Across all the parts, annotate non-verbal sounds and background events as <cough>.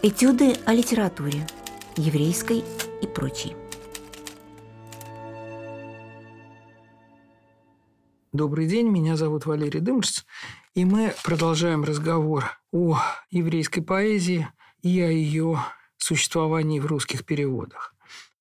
Этюды о литературе, еврейской и прочей. Добрый день, меня зовут Валерий Дымшц, и мы продолжаем разговор о еврейской поэзии и о ее существовании в русских переводах.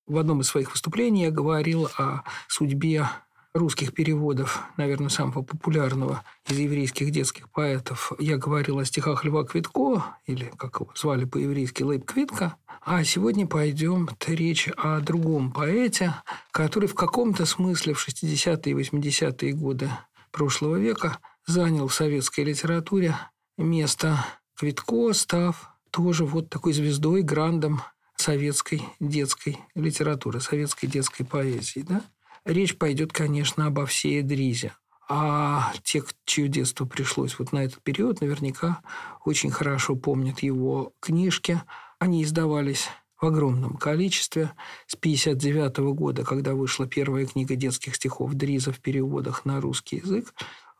В одном из своих выступлений я говорил о судьбе русских переводов, наверное, самого популярного из еврейских детских поэтов. Я говорил о стихах Льва Квитко, или как его звали по-еврейски Лейб Квитко. А сегодня пойдем речь о другом поэте, который в каком-то смысле в 60-е и 80-е годы прошлого века занял в советской литературе место Квитко, став тоже вот такой звездой, грандом советской детской литературы, советской детской поэзии. Да? Речь пойдет, конечно, обо всей Дризе. А те, чье детство пришлось вот на этот период, наверняка очень хорошо помнят его книжки. Они издавались в огромном количестве. С 1959 года, когда вышла первая книга детских стихов Дриза в переводах на русский язык,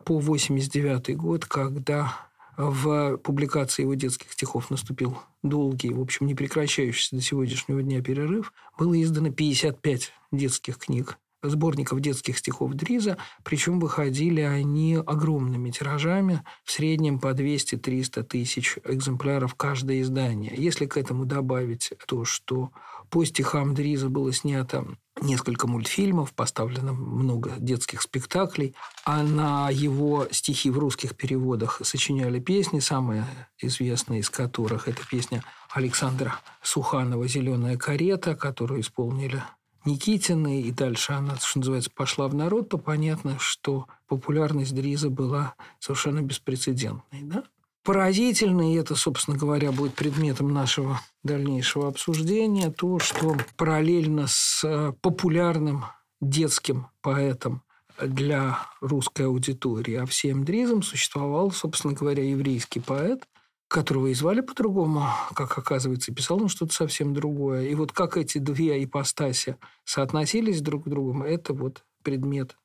по 1989 год, когда в публикации его детских стихов наступил долгий, в общем, не прекращающийся до сегодняшнего дня перерыв, было издано 55 детских книг сборников детских стихов Дриза, причем выходили они огромными тиражами, в среднем по 200-300 тысяч экземпляров каждое издание. Если к этому добавить то, что по стихам Дриза было снято несколько мультфильмов, поставлено много детских спектаклей, а на его стихи в русских переводах сочиняли песни, самая известная из которых – это песня Александра Суханова «Зеленая карета», которую исполнили Никитиной, и дальше она, что называется, пошла в народ, то понятно, что популярность Дриза была совершенно беспрецедентной. Да? Поразительно, и это, собственно говоря, будет предметом нашего дальнейшего обсуждения, то, что параллельно с э, популярным детским поэтом для русской аудитории Авсеем Дризом существовал, собственно говоря, еврейский поэт, которого и звали по-другому, как оказывается, писал он что-то совсем другое. И вот как эти две ипостаси соотносились друг к другу, это вот предмет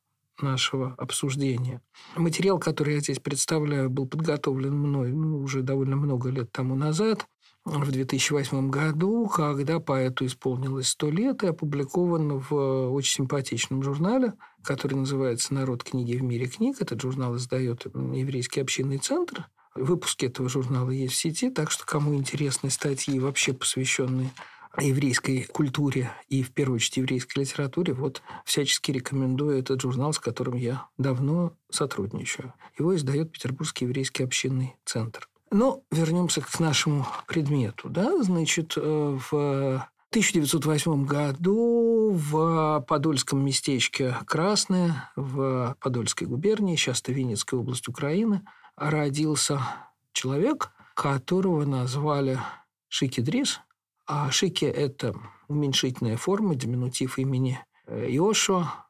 нашего обсуждения. Материал, который я здесь представляю, был подготовлен мной ну, уже довольно много лет тому назад, в 2008 году, когда поэту исполнилось 100 лет и опубликован в очень симпатичном журнале, который называется «Народ книги в мире книг». Этот журнал издает Еврейский общинный центр – Выпуски этого журнала есть в сети, так что кому интересны статьи, вообще посвященные еврейской культуре и, в первую очередь, еврейской литературе, вот всячески рекомендую этот журнал, с которым я давно сотрудничаю. Его издает Петербургский еврейский общинный центр. Но вернемся к нашему предмету. Да? Значит, э, в 1908 году в подольском местечке Красное в Подольской губернии, сейчас это Винницкая область Украины, родился человек, которого назвали Шикидрис. А Шики – это уменьшительная форма, диминутив имени э, Иошуа.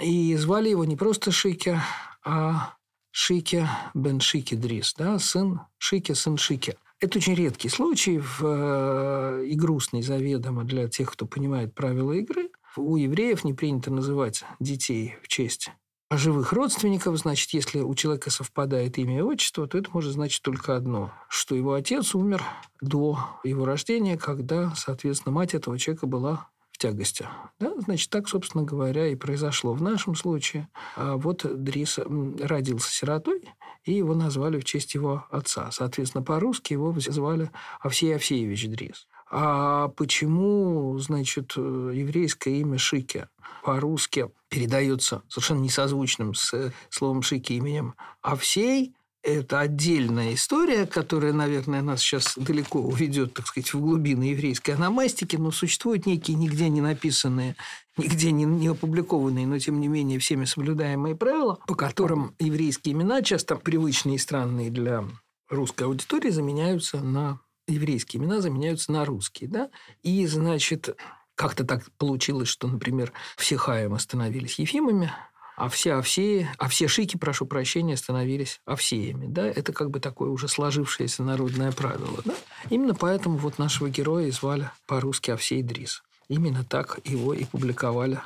И звали его не просто Шики, а Шики бен Шикидрис, да, сын Шики, сын Шики. Это очень редкий случай в, э, и грустный заведомо для тех, кто понимает правила игры. У евреев не принято называть детей в честь живых родственников, значит, если у человека совпадает имя и отчество, то это может значить только одно, что его отец умер до его рождения, когда, соответственно, мать этого человека была в тягости. Да? Значит, так, собственно говоря, и произошло в нашем случае. А вот Дрис родился сиротой, и его назвали в честь его отца. Соответственно, по-русски его звали Овсей Овсеевич Дрис. А почему, значит, еврейское имя Шики по-русски передается совершенно несозвучным с словом Шики именем Овсей, это отдельная история, которая, наверное, нас сейчас далеко уведет, так сказать, в глубины еврейской аномастики, но существуют некие нигде не написанные, нигде не, не опубликованные, но тем не менее всеми соблюдаемые правила, по которым еврейские имена, часто привычные и странные для русской аудитории, заменяются на еврейские имена заменяются на русские, да, и, значит, как-то так получилось, что, например, все Хаем становились Ефимами, а все Овсеи, а все Шики, прошу прощения, становились Овсеями. Да? Это как бы такое уже сложившееся народное правило. Да? Именно поэтому вот нашего героя звали по-русски Овсей Дрис. Именно так его и публиковали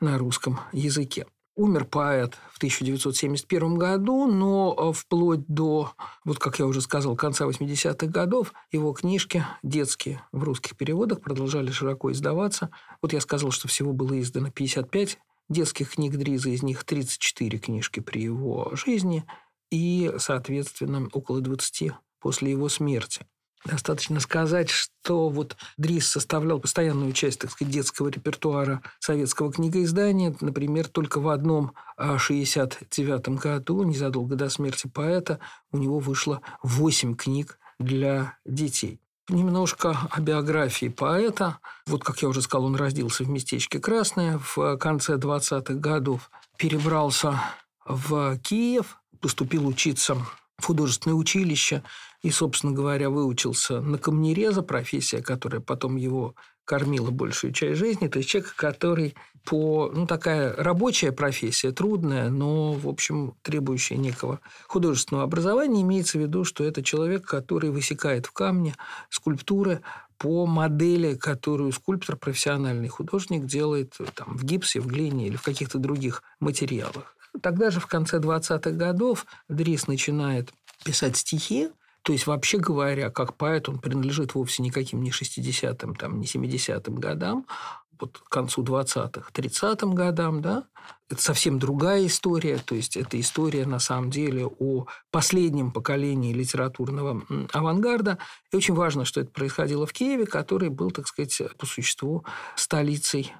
на русском языке. Умер поэт в 1971 году, но э, вплоть до, вот как я уже сказал, конца 80-х годов его книжки детские в русских переводах продолжали широко издаваться. Вот я сказал, что всего было издано 55 детских книг Дриза, из них 34 книжки при его жизни и, соответственно, около 20 после его смерти. Достаточно сказать, что вот Дрис составлял постоянную часть, так сказать, детского репертуара советского книгоиздания. Например, только в одном 69 году, незадолго до смерти поэта, у него вышло 8 книг для детей. Немножко о биографии поэта. Вот, как я уже сказал, он родился в местечке Красное в конце 20-х годов. Перебрался в Киев, поступил учиться в художественное училище и, собственно говоря, выучился на камнереза, профессия, которая потом его кормила большую часть жизни. То есть человек, который по... Ну, такая рабочая профессия, трудная, но, в общем, требующая некого художественного образования. Имеется в виду, что это человек, который высекает в камне скульптуры по модели, которую скульптор, профессиональный художник делает там, в гипсе, в глине или в каких-то других материалах. Тогда же в конце 20-х годов Дрис начинает писать стихи, то есть, вообще говоря, как поэт он принадлежит вовсе никаким не 60-м, там, не 70-м годам, вот к концу 20-х, 30-м годам, да, это совсем другая история, то есть это история на самом деле о последнем поколении литературного авангарда. И очень важно, что это происходило в Киеве, который был, так сказать, по существу столицей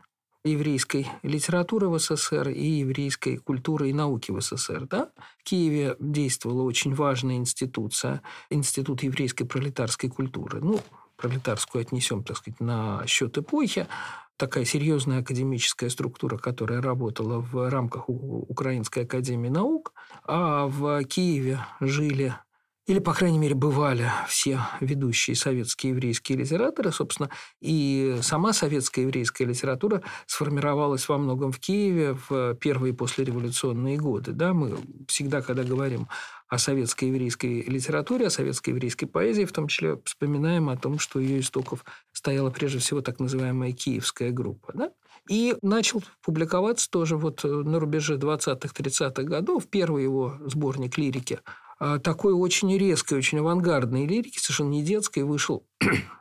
еврейской литературы в СССР и еврейской культуры и науки в СССР. Да? В Киеве действовала очень важная институция, Институт еврейской пролетарской культуры. Ну, пролетарскую отнесем, так сказать, на счет эпохи. Такая серьезная академическая структура, которая работала в рамках Украинской академии наук. А в Киеве жили или, по крайней мере, бывали все ведущие советские еврейские литераторы, собственно, и сама советская еврейская литература сформировалась во многом в Киеве в первые послереволюционные годы. Да? Мы всегда, когда говорим о советской еврейской литературе, о советской еврейской поэзии, в том числе вспоминаем о том, что ее истоков стояла прежде всего так называемая киевская группа. Да? И начал публиковаться тоже вот на рубеже 20-30-х годов. Первый его сборник лирики – такой очень резкой, очень авангардной лирики, совершенно не детской, вышел <clears throat>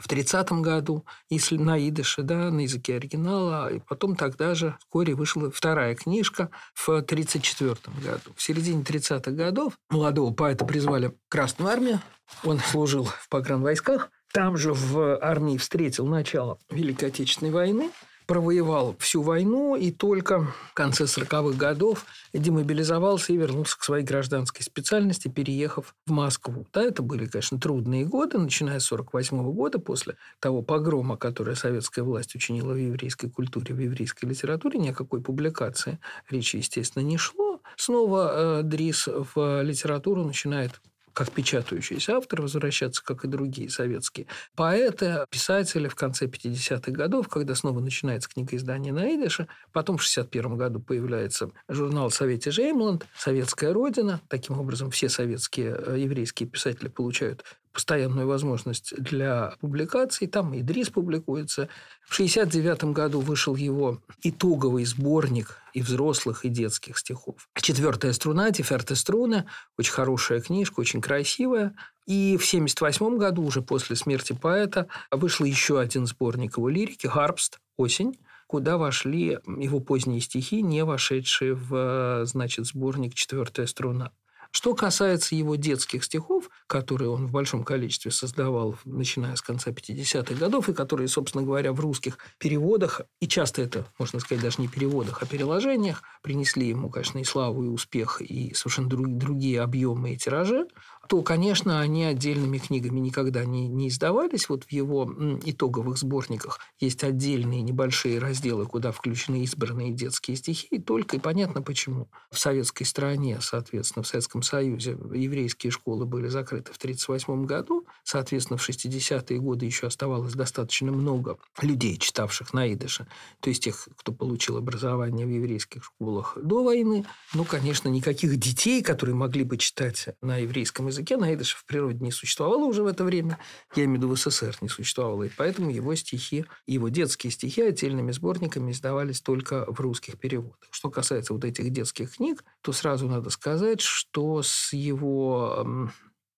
в 30-м году, если на идыше, да, на языке оригинала, и потом тогда же вскоре вышла вторая книжка в 34-м году. В середине 30-х годов молодого поэта призвали в Красную армию, он служил в погранвойсках, там же в армии встретил начало Великой Отечественной войны, провоевал всю войну и только в конце 40-х годов демобилизовался и вернулся к своей гражданской специальности, переехав в Москву. Да, это были, конечно, трудные годы, начиная с 48 года, после того погрома, который советская власть учинила в еврейской культуре, в еврейской литературе, ни о какой публикации речи, естественно, не шло. Снова э, Дрис в литературу начинает как печатающийся автор возвращаться, как и другие советские поэты, писатели в конце 50-х годов, когда снова начинается книга издания на идыше. Потом в 61 году появляется журнал «Совете Жеймланд», «Советская Родина». Таким образом, все советские э, еврейские писатели получают постоянную возможность для публикаций. Там Идрис публикуется. В 1969 году вышел его итоговый сборник и взрослых, и детских стихов. «Четвертая струна», «Тиферте струна». Очень хорошая книжка, очень красивая. И в 1978 году, уже после смерти поэта, вышел еще один сборник его лирики «Харпст. Осень», куда вошли его поздние стихи, не вошедшие в значит, сборник «Четвертая струна». Что касается его детских стихов, которые он в большом количестве создавал, начиная с конца 50-х годов, и которые, собственно говоря, в русских переводах, и часто это, можно сказать, даже не переводах, а переложениях, принесли ему, конечно, и славу, и успех, и совершенно другие объемы и тиражи, то, конечно, они отдельными книгами никогда не, не издавались. Вот в его итоговых сборниках есть отдельные небольшие разделы, куда включены избранные детские стихи. И только и понятно почему. В советской стране, соответственно, в Советском Союзе еврейские школы были закрыты в 1938 году. Соответственно, в 60-е годы еще оставалось достаточно много людей, читавших на идыше, то есть тех, кто получил образование в еврейских школах до войны. Ну, конечно, никаких детей, которые могли бы читать на еврейском языке, на идыше в природе не существовало уже в это время. Я имею в виду в СССР не существовало. И поэтому его стихи, его детские стихи отдельными сборниками издавались только в русских переводах. Что касается вот этих детских книг, то сразу надо сказать, что с его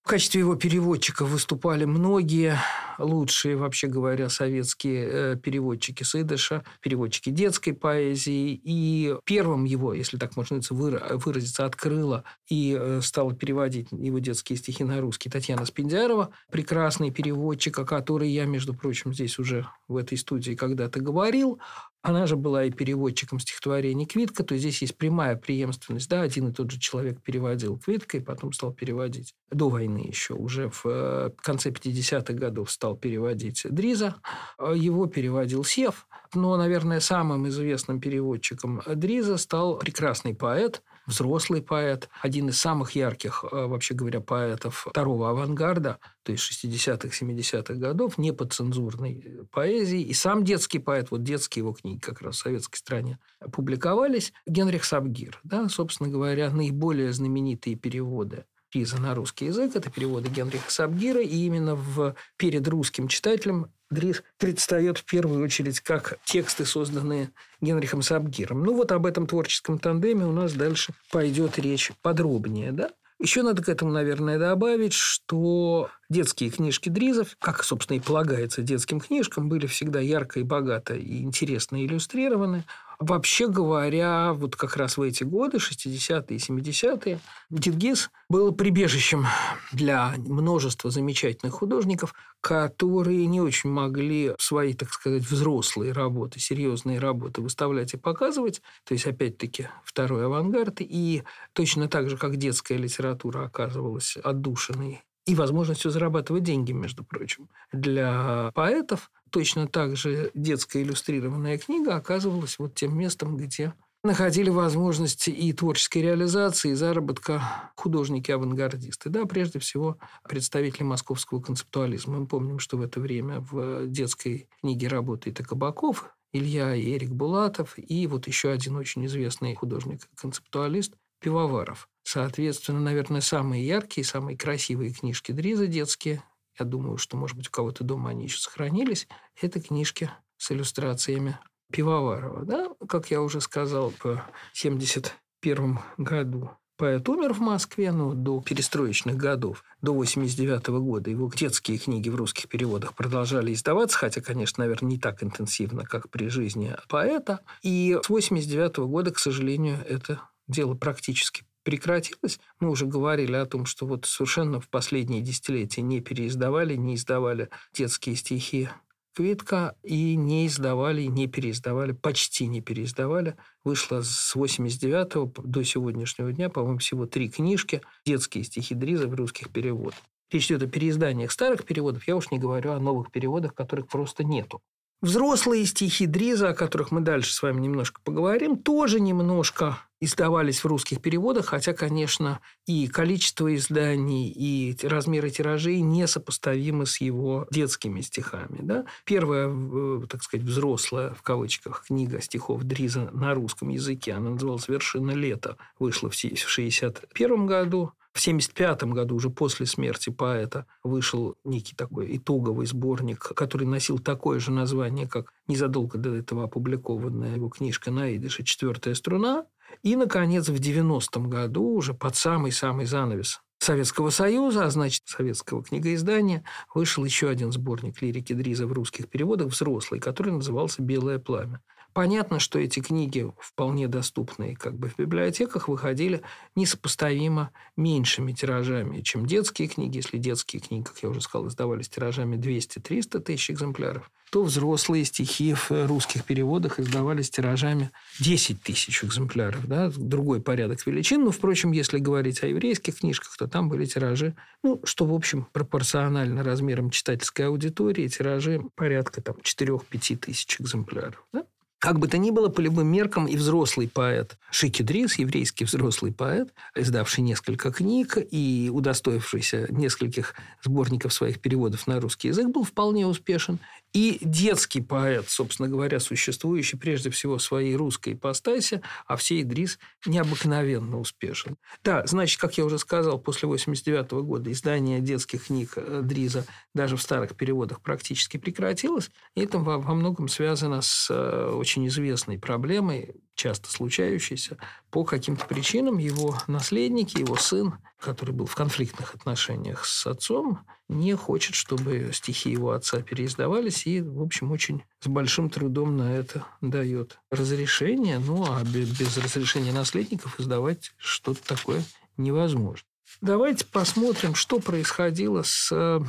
в качестве его переводчика выступали многие лучшие, вообще говоря, советские э, переводчики Сыдыша, переводчики детской поэзии. И первым его, если так можно выразиться, открыла и э, стала переводить его детские стихи на русский Татьяна Спиндярова, прекрасный переводчик, о которой я, между прочим, здесь уже в этой студии когда-то говорил. Она же была и переводчиком стихотворений Квитка, то здесь есть прямая преемственность. Да, один и тот же человек переводил Квитка и потом стал переводить до войны еще, уже в э, конце 50-х годов стал переводить Дриза. Его переводил Сев. Но, наверное, самым известным переводчиком Дриза стал прекрасный поэт – взрослый поэт, один из самых ярких, э, вообще говоря, поэтов второго авангарда, то есть 60-х, 70-х годов, не подцензурной поэзии. И сам детский поэт, вот детские его книги как раз в советской стране публиковались. Генрих Сабгир, да, собственно говоря, наиболее знаменитые переводы Риза на русский язык. Это переводы Генриха Сабгира. И именно в, перед русским читателем Дрис предстает в первую очередь как тексты, созданные Генрихом Сабгиром. Ну вот об этом творческом тандеме у нас дальше пойдет речь подробнее. Да? Еще надо к этому, наверное, добавить, что детские книжки Дризов, как, собственно, и полагается детским книжкам, были всегда ярко и богато и интересно иллюстрированы. Вообще говоря, вот как раз в эти годы, 60-е и 70-е, Дитгиз был прибежищем для множества замечательных художников, которые не очень могли свои, так сказать, взрослые работы, серьезные работы выставлять и показывать. То есть, опять-таки, второй авангард. И точно так же, как детская литература оказывалась отдушиной и возможностью зарабатывать деньги, между прочим, для поэтов, точно так же детская иллюстрированная книга оказывалась вот тем местом, где находили возможности и творческой реализации, и заработка художники-авангардисты. Да, прежде всего, представители московского концептуализма. Мы помним, что в это время в детской книге работает и Кабаков, Илья и Эрик Булатов, и вот еще один очень известный художник-концептуалист Пивоваров. Соответственно, наверное, самые яркие, самые красивые книжки Дриза детские я думаю, что, может быть, у кого-то дома они еще сохранились, это книжки с иллюстрациями Пивоварова. Да? Как я уже сказал, по 1971 году поэт умер в Москве, но до перестроечных годов, до 89 года его детские книги в русских переводах продолжали издаваться, хотя, конечно, наверное, не так интенсивно, как при жизни поэта. И с 89 года, к сожалению, это дело практически прекратилось. Мы уже говорили о том, что вот совершенно в последние десятилетия не переиздавали, не издавали детские стихи Квитка и не издавали, не переиздавали, почти не переиздавали. Вышло с 89 до сегодняшнего дня, по-моему, всего три книжки «Детские стихи Дриза» в русских переводах. Речь идет о переизданиях старых переводов, я уж не говорю о новых переводах, которых просто нету. Взрослые стихи Дриза, о которых мы дальше с вами немножко поговорим, тоже немножко издавались в русских переводах, хотя, конечно, и количество изданий, и размеры тиражей несопоставимы с его детскими стихами. Да? Первая, э, так сказать, взрослая, в кавычках, книга стихов Дриза на русском языке, она называлась «Вершина лета», вышла в 1961 году. В 1975 году, уже после смерти поэта, вышел некий такой итоговый сборник, который носил такое же название, как незадолго до этого опубликованная его книжка на идыше «Четвертая струна». И, наконец, в 90-м году, уже под самый-самый занавес Советского Союза, а значит, советского книгоиздания, вышел еще один сборник лирики Дриза в русских переводах, взрослый, который назывался «Белое пламя». Понятно, что эти книги, вполне доступные как бы в библиотеках, выходили несопоставимо меньшими тиражами, чем детские книги. Если детские книги, как я уже сказал, издавались тиражами 200-300 тысяч экземпляров, то взрослые стихи в русских переводах издавались тиражами 10 тысяч экземпляров. Да? Другой порядок величин. Но, впрочем, если говорить о еврейских книжках, то там были тиражи, ну, что, в общем, пропорционально размерам читательской аудитории, тиражи порядка там, 4-5 тысяч экземпляров. Да? Как бы то ни было, по любым меркам и взрослый поэт Шики Дрис, еврейский взрослый поэт, издавший несколько книг и удостоившийся нескольких сборников своих переводов на русский язык, был вполне успешен. И детский поэт, собственно говоря, существующий прежде всего в своей русской ипостаси, а все Идрис необыкновенно успешен. Да, значит, как я уже сказал, после 89 года издание детских книг э, Дриза даже в старых переводах практически прекратилось. И это во, многом связано с э, очень известной проблемой, часто случающейся, по каким-то причинам его наследники, его сын, который был в конфликтных отношениях с отцом, не хочет, чтобы стихи его отца переиздавались, и, в общем, очень с большим трудом на это дает разрешение. Ну, а без разрешения наследников издавать что-то такое невозможно. Давайте посмотрим, что происходило с э,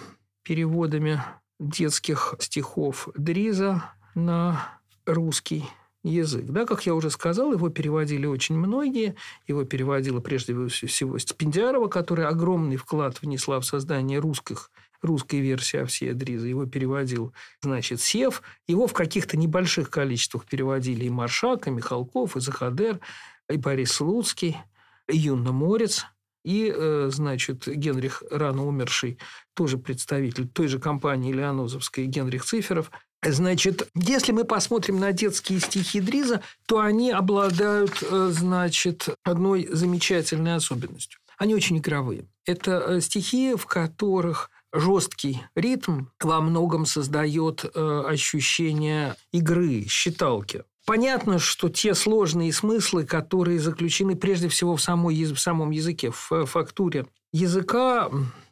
переводами детских стихов Дриза на русский язык. Да, как я уже сказал, его переводили очень многие. Его переводила прежде всего Стипендиарова, которая огромный вклад внесла в создание русских русской версии Овсея Дриза. Его переводил, значит, Сев. Его в каких-то небольших количествах переводили и Маршак, и Михалков, и Захадер, и Борис Слуцкий, и Юнна Морец. И, э, значит, Генрих, рано умерший, тоже представитель той же компании Леонозовской, Генрих Циферов, Значит, если мы посмотрим на детские стихи Дриза, то они обладают, э, значит, одной замечательной особенностью. Они очень игровые. Это э, стихи, в которых жесткий ритм во многом создает э, ощущение игры, считалки. Понятно, что те сложные смыслы, которые заключены прежде всего в, самой, в самом языке, в фактуре языка,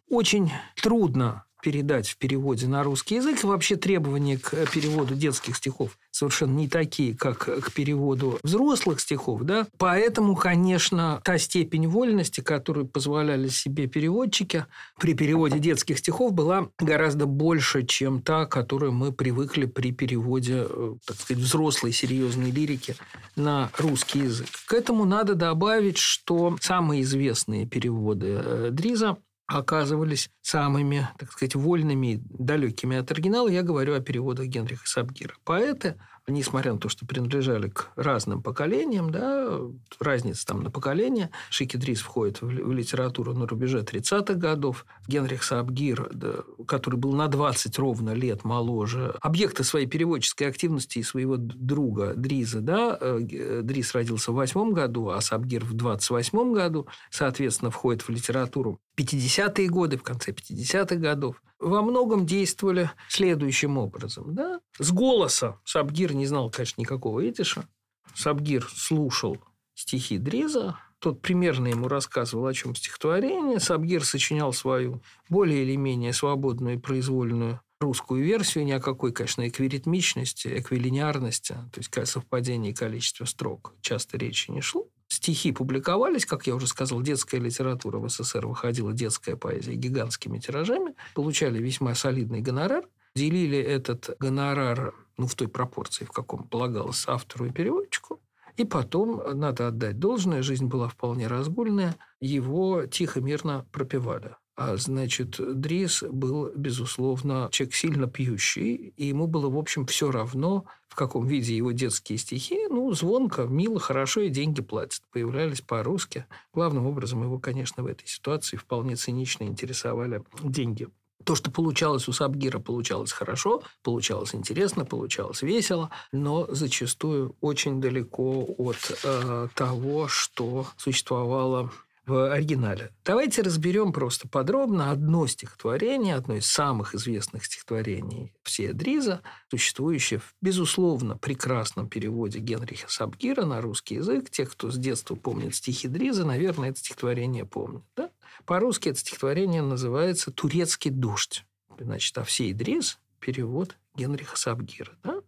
очень трудно передать в переводе на русский язык. Вообще требования к переводу детских стихов совершенно не такие, как к переводу взрослых стихов. Да? Поэтому, конечно, та степень вольности, которую позволяли себе переводчики при переводе детских стихов, была гораздо больше, чем та, которую мы привыкли при переводе, э, так сказать, взрослой серьезной лирики на русский язык. К этому надо добавить, что самые известные переводы э, Дриза оказывались самыми, так сказать, вольными, далекими от оригинала. Я говорю о переводах Генриха Сабгира. Поэты несмотря на то, что принадлежали к разным поколениям, да, разница там на поколение. Шики Дрис входит в, в литературу на рубеже 30-х годов. Генрих Сабгир, да, который был на 20 ровно лет моложе, объекты своей переводческой активности и своего друга Дриза, да, э, Дрис родился в 8 году, а Сабгир в 28 году, соответственно, входит в литературу 50-е годы, в конце 50-х годов во многом действовали следующим образом. Да? С голоса Сабгир не знал, конечно, никакого идиша. Сабгир слушал стихи Дреза, тот примерно ему рассказывал, о чем стихотворение. Сабгир сочинял свою более или менее свободную и произвольную русскую версию, ни о какой, конечно, эквиритмичности, эквилинеарности, то есть совпадении количества строк часто речи не шло. Стихи публиковались, как я уже сказал, детская литература в СССР выходила, детская поэзия гигантскими тиражами, получали весьма солидный гонорар, делили этот гонорар ну, в той пропорции, в каком полагалось автору и переводчику, и потом, надо отдать должное, жизнь была вполне разгульная, его тихо-мирно пропивали. А значит, Дрис был, безусловно, человек сильно пьющий, и ему было, в общем, все равно, в каком виде его детские стихи. Ну, звонко, мило, хорошо, и деньги платят. Появлялись по-русски. Главным образом его, конечно, в этой ситуации вполне цинично интересовали деньги. То, что получалось у Сабгира, получалось хорошо, получалось интересно, получалось весело, но зачастую очень далеко от э, того, что существовало в оригинале. Давайте разберем просто подробно одно стихотворение, одно из самых известных стихотворений все Дриза, существующее в, безусловно, прекрасном переводе Генриха Сабгира на русский язык. Те, кто с детства помнит стихи Дриза, наверное, это стихотворение помнят. Да? По-русски это стихотворение называется «Турецкий дождь». Значит, а все Дриз – перевод Генриха Сабгира. Да?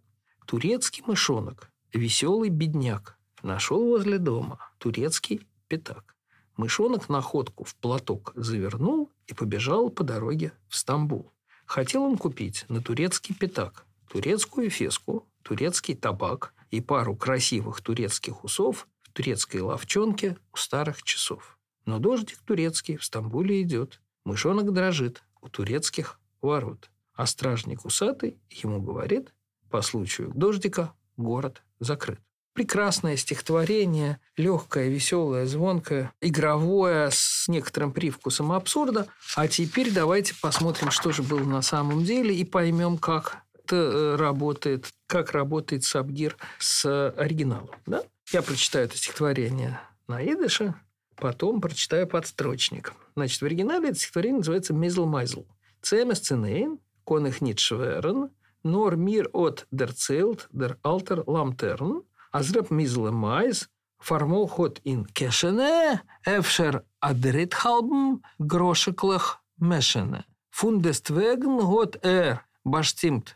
«Турецкий мышонок, веселый бедняк, нашел возле дома турецкий пятак. Мышонок находку в платок завернул и побежал по дороге в Стамбул. Хотел он купить на турецкий пятак турецкую феску, турецкий табак и пару красивых турецких усов в турецкой ловчонке у старых часов. Но дождик турецкий в Стамбуле идет. Мышонок дрожит у турецких ворот. А стражник усатый ему говорит, по случаю дождика город закрыт. Прекрасное стихотворение, легкое, веселое, звонкое, игровое, с некоторым привкусом абсурда. А теперь давайте посмотрим, что же было на самом деле, и поймем, как это э, работает, как работает Сабгир с оригиналом. Да? Я прочитаю это стихотворение на идыше, потом прочитаю подстрочник. Значит, в оригинале это стихотворение называется «Мизл Майзл». «Цемес цинейн, конных нит шверен, нор мир от дер цилт, дер алтер ламтерн, אז רב מיזל מייז פרמול חוט אין קשנה, אפשר אדרית חלבם גרושקלך משנה. פון דסטווגן הוט ער בשטימט.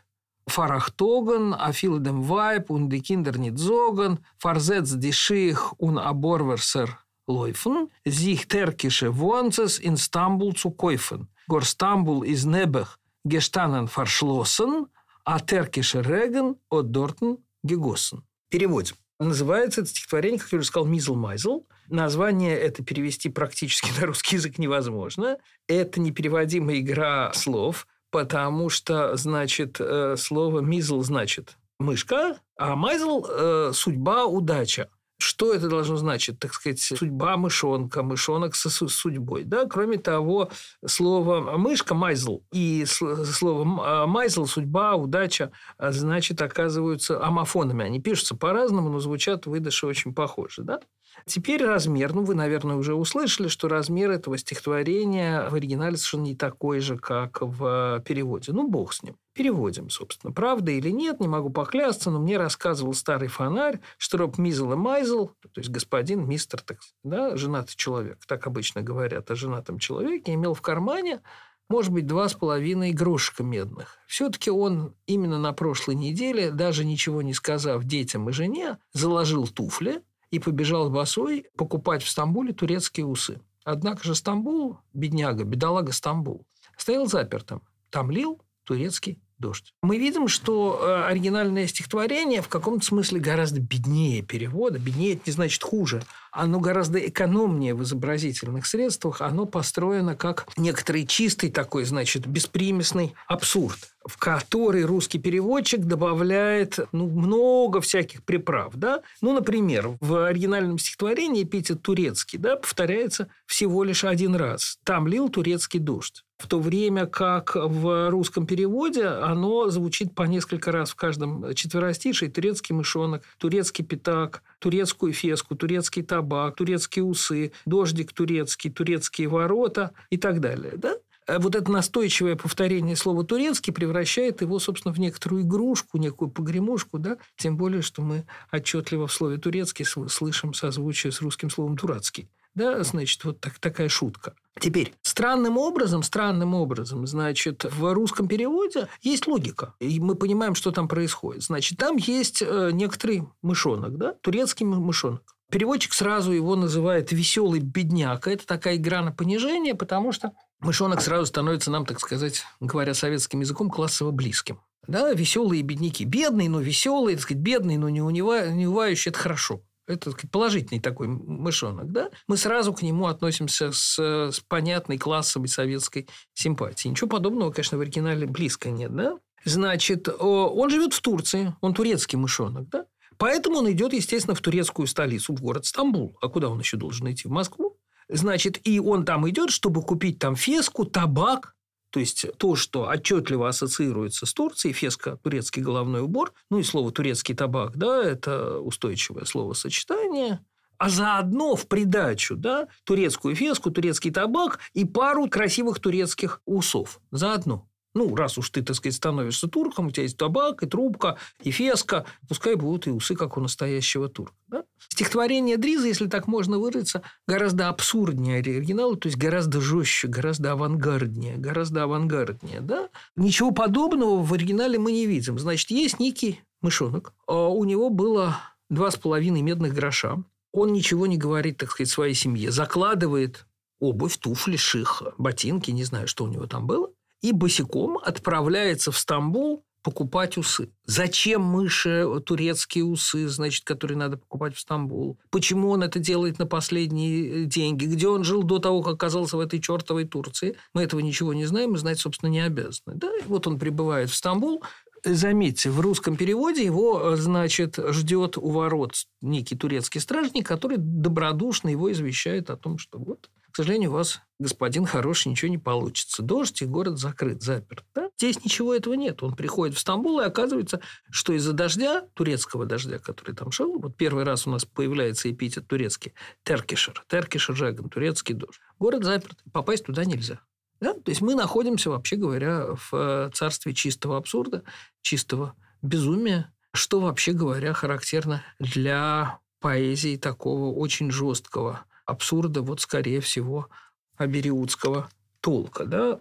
Farachtogen, a viel dem Weib un de Kinder nicht sogen, versetzt die Schich und Aborwerser laufen, sich türkische Wohnzes in Stambul zu kaufen. Gor Stambul ist nebach gestanden verschlossen, a türkische Regen od dorten gegossen. Переводим. Называется это стихотворение, как я уже сказал, «Мизл Майзл». Название это перевести практически <laughs> на русский язык невозможно. Это непереводимая игра слов, потому что, значит, э, слово «мизл» значит «мышка», а «майзл» – «судьба», «удача». Что это должно значить? Так сказать, судьба мышонка, мышонок со судьбой. Да? Кроме того, слово мышка, майзл, и слово майзл, судьба, удача, значит, оказываются амофонами. Они пишутся по-разному, но звучат в выдыше очень похоже. Да? Теперь размер. Ну, вы, наверное, уже услышали, что размер этого стихотворения в оригинале совершенно не такой же, как в переводе. Ну, бог с ним. Переводим, собственно. Правда или нет, не могу поклясться, но мне рассказывал старый фонарь, что Роб Мизел и Майзел, то есть господин, мистер, так, да, женатый человек, так обычно говорят о женатом человеке, имел в кармане может быть, два с половиной грошика медных. Все-таки он именно на прошлой неделе, даже ничего не сказав детям и жене, заложил туфли и побежал босой покупать в Стамбуле турецкие усы. Однако же Стамбул, бедняга, бедолага Стамбул, стоял запертым. Там лил турецкий дождь. Мы видим, что э, оригинальное стихотворение в каком-то смысле гораздо беднее перевода. Беднее – это не значит хуже. Оно гораздо экономнее в изобразительных средствах. Оно построено как некоторый чистый такой, значит, беспримесный абсурд в который русский переводчик добавляет ну, много всяких приправ. Да? Ну, например, в оригинальном стихотворении эпитет турецкий да, повторяется всего лишь один раз. Там лил турецкий дождь в то время как в русском переводе оно звучит по несколько раз в каждом четверостишии. Турецкий мышонок, турецкий пятак, турецкую феску, турецкий табак, турецкие усы, дождик турецкий, турецкие ворота и так далее. Да? вот это настойчивое повторение слова «турецкий» превращает его, собственно, в некоторую игрушку, некую погремушку, да? тем более, что мы отчетливо в слове «турецкий» слышим созвучие с русским словом «дурацкий». Да, значит, вот так, такая шутка. Теперь, странным образом, странным образом, значит, в русском переводе есть логика. И мы понимаем, что там происходит. Значит, там есть э, некоторый мышонок, да, турецкий мышонок. Переводчик сразу его называет «веселый бедняк». Это такая игра на понижение, потому что мышонок сразу становится нам, так сказать, говоря советским языком, классово близким. Да, веселые бедняки. Бедный, но веселый, так сказать, бедный, но не, унывающий – это хорошо. Это положительный такой мышонок, да? Мы сразу к нему относимся с, с понятной классовой советской симпатией. Ничего подобного, конечно, в оригинале близко нет, да? Значит, он живет в Турции, он турецкий мышонок, да? Поэтому он идет, естественно, в турецкую столицу, в город Стамбул. А куда он еще должен идти? В Москву? Значит, и он там идет, чтобы купить там феску, табак, то есть то, что отчетливо ассоциируется с Турцией, феска – турецкий головной убор, ну и слово «турецкий табак», да, это устойчивое словосочетание, а заодно в придачу, да, турецкую феску, турецкий табак и пару красивых турецких усов. Заодно. Ну, раз уж ты, так сказать, становишься турком, у тебя есть табак, и трубка, и феска, пускай будут и усы, как у настоящего турка. Да? Стихотворение Дриза, если так можно выразиться, гораздо абсурднее оригинала, то есть гораздо жестче, гораздо авангарднее, гораздо авангарднее. Да? Ничего подобного в оригинале мы не видим. Значит, есть некий мышонок, а у него было два с половиной медных гроша. Он ничего не говорит, так сказать, своей семье. Закладывает обувь, туфли, ших, ботинки, не знаю, что у него там было и босиком отправляется в Стамбул покупать усы. Зачем мыши турецкие усы, значит, которые надо покупать в Стамбул? Почему он это делает на последние деньги? Где он жил до того, как оказался в этой чертовой Турции? Мы этого ничего не знаем и знать, собственно, не обязаны. Да? И вот он прибывает в Стамбул, Заметьте, в русском переводе его, значит, ждет у ворот некий турецкий стражник, который добродушно его извещает о том, что вот, сожалению, у вас, господин хороший, ничего не получится. Дождь, и город закрыт, заперт. Да? Здесь ничего этого нет. Он приходит в Стамбул, и оказывается, что из-за дождя, турецкого дождя, который там шел, вот первый раз у нас появляется эпитет турецкий, теркишер, теркишер жаган, турецкий дождь. Город заперт, попасть туда нельзя. Да? То есть мы находимся, вообще говоря, в э, царстве чистого абсурда, чистого безумия, что, вообще говоря, характерно для поэзии такого очень жесткого абсурда, вот, скорее всего, абериутского толка. Да?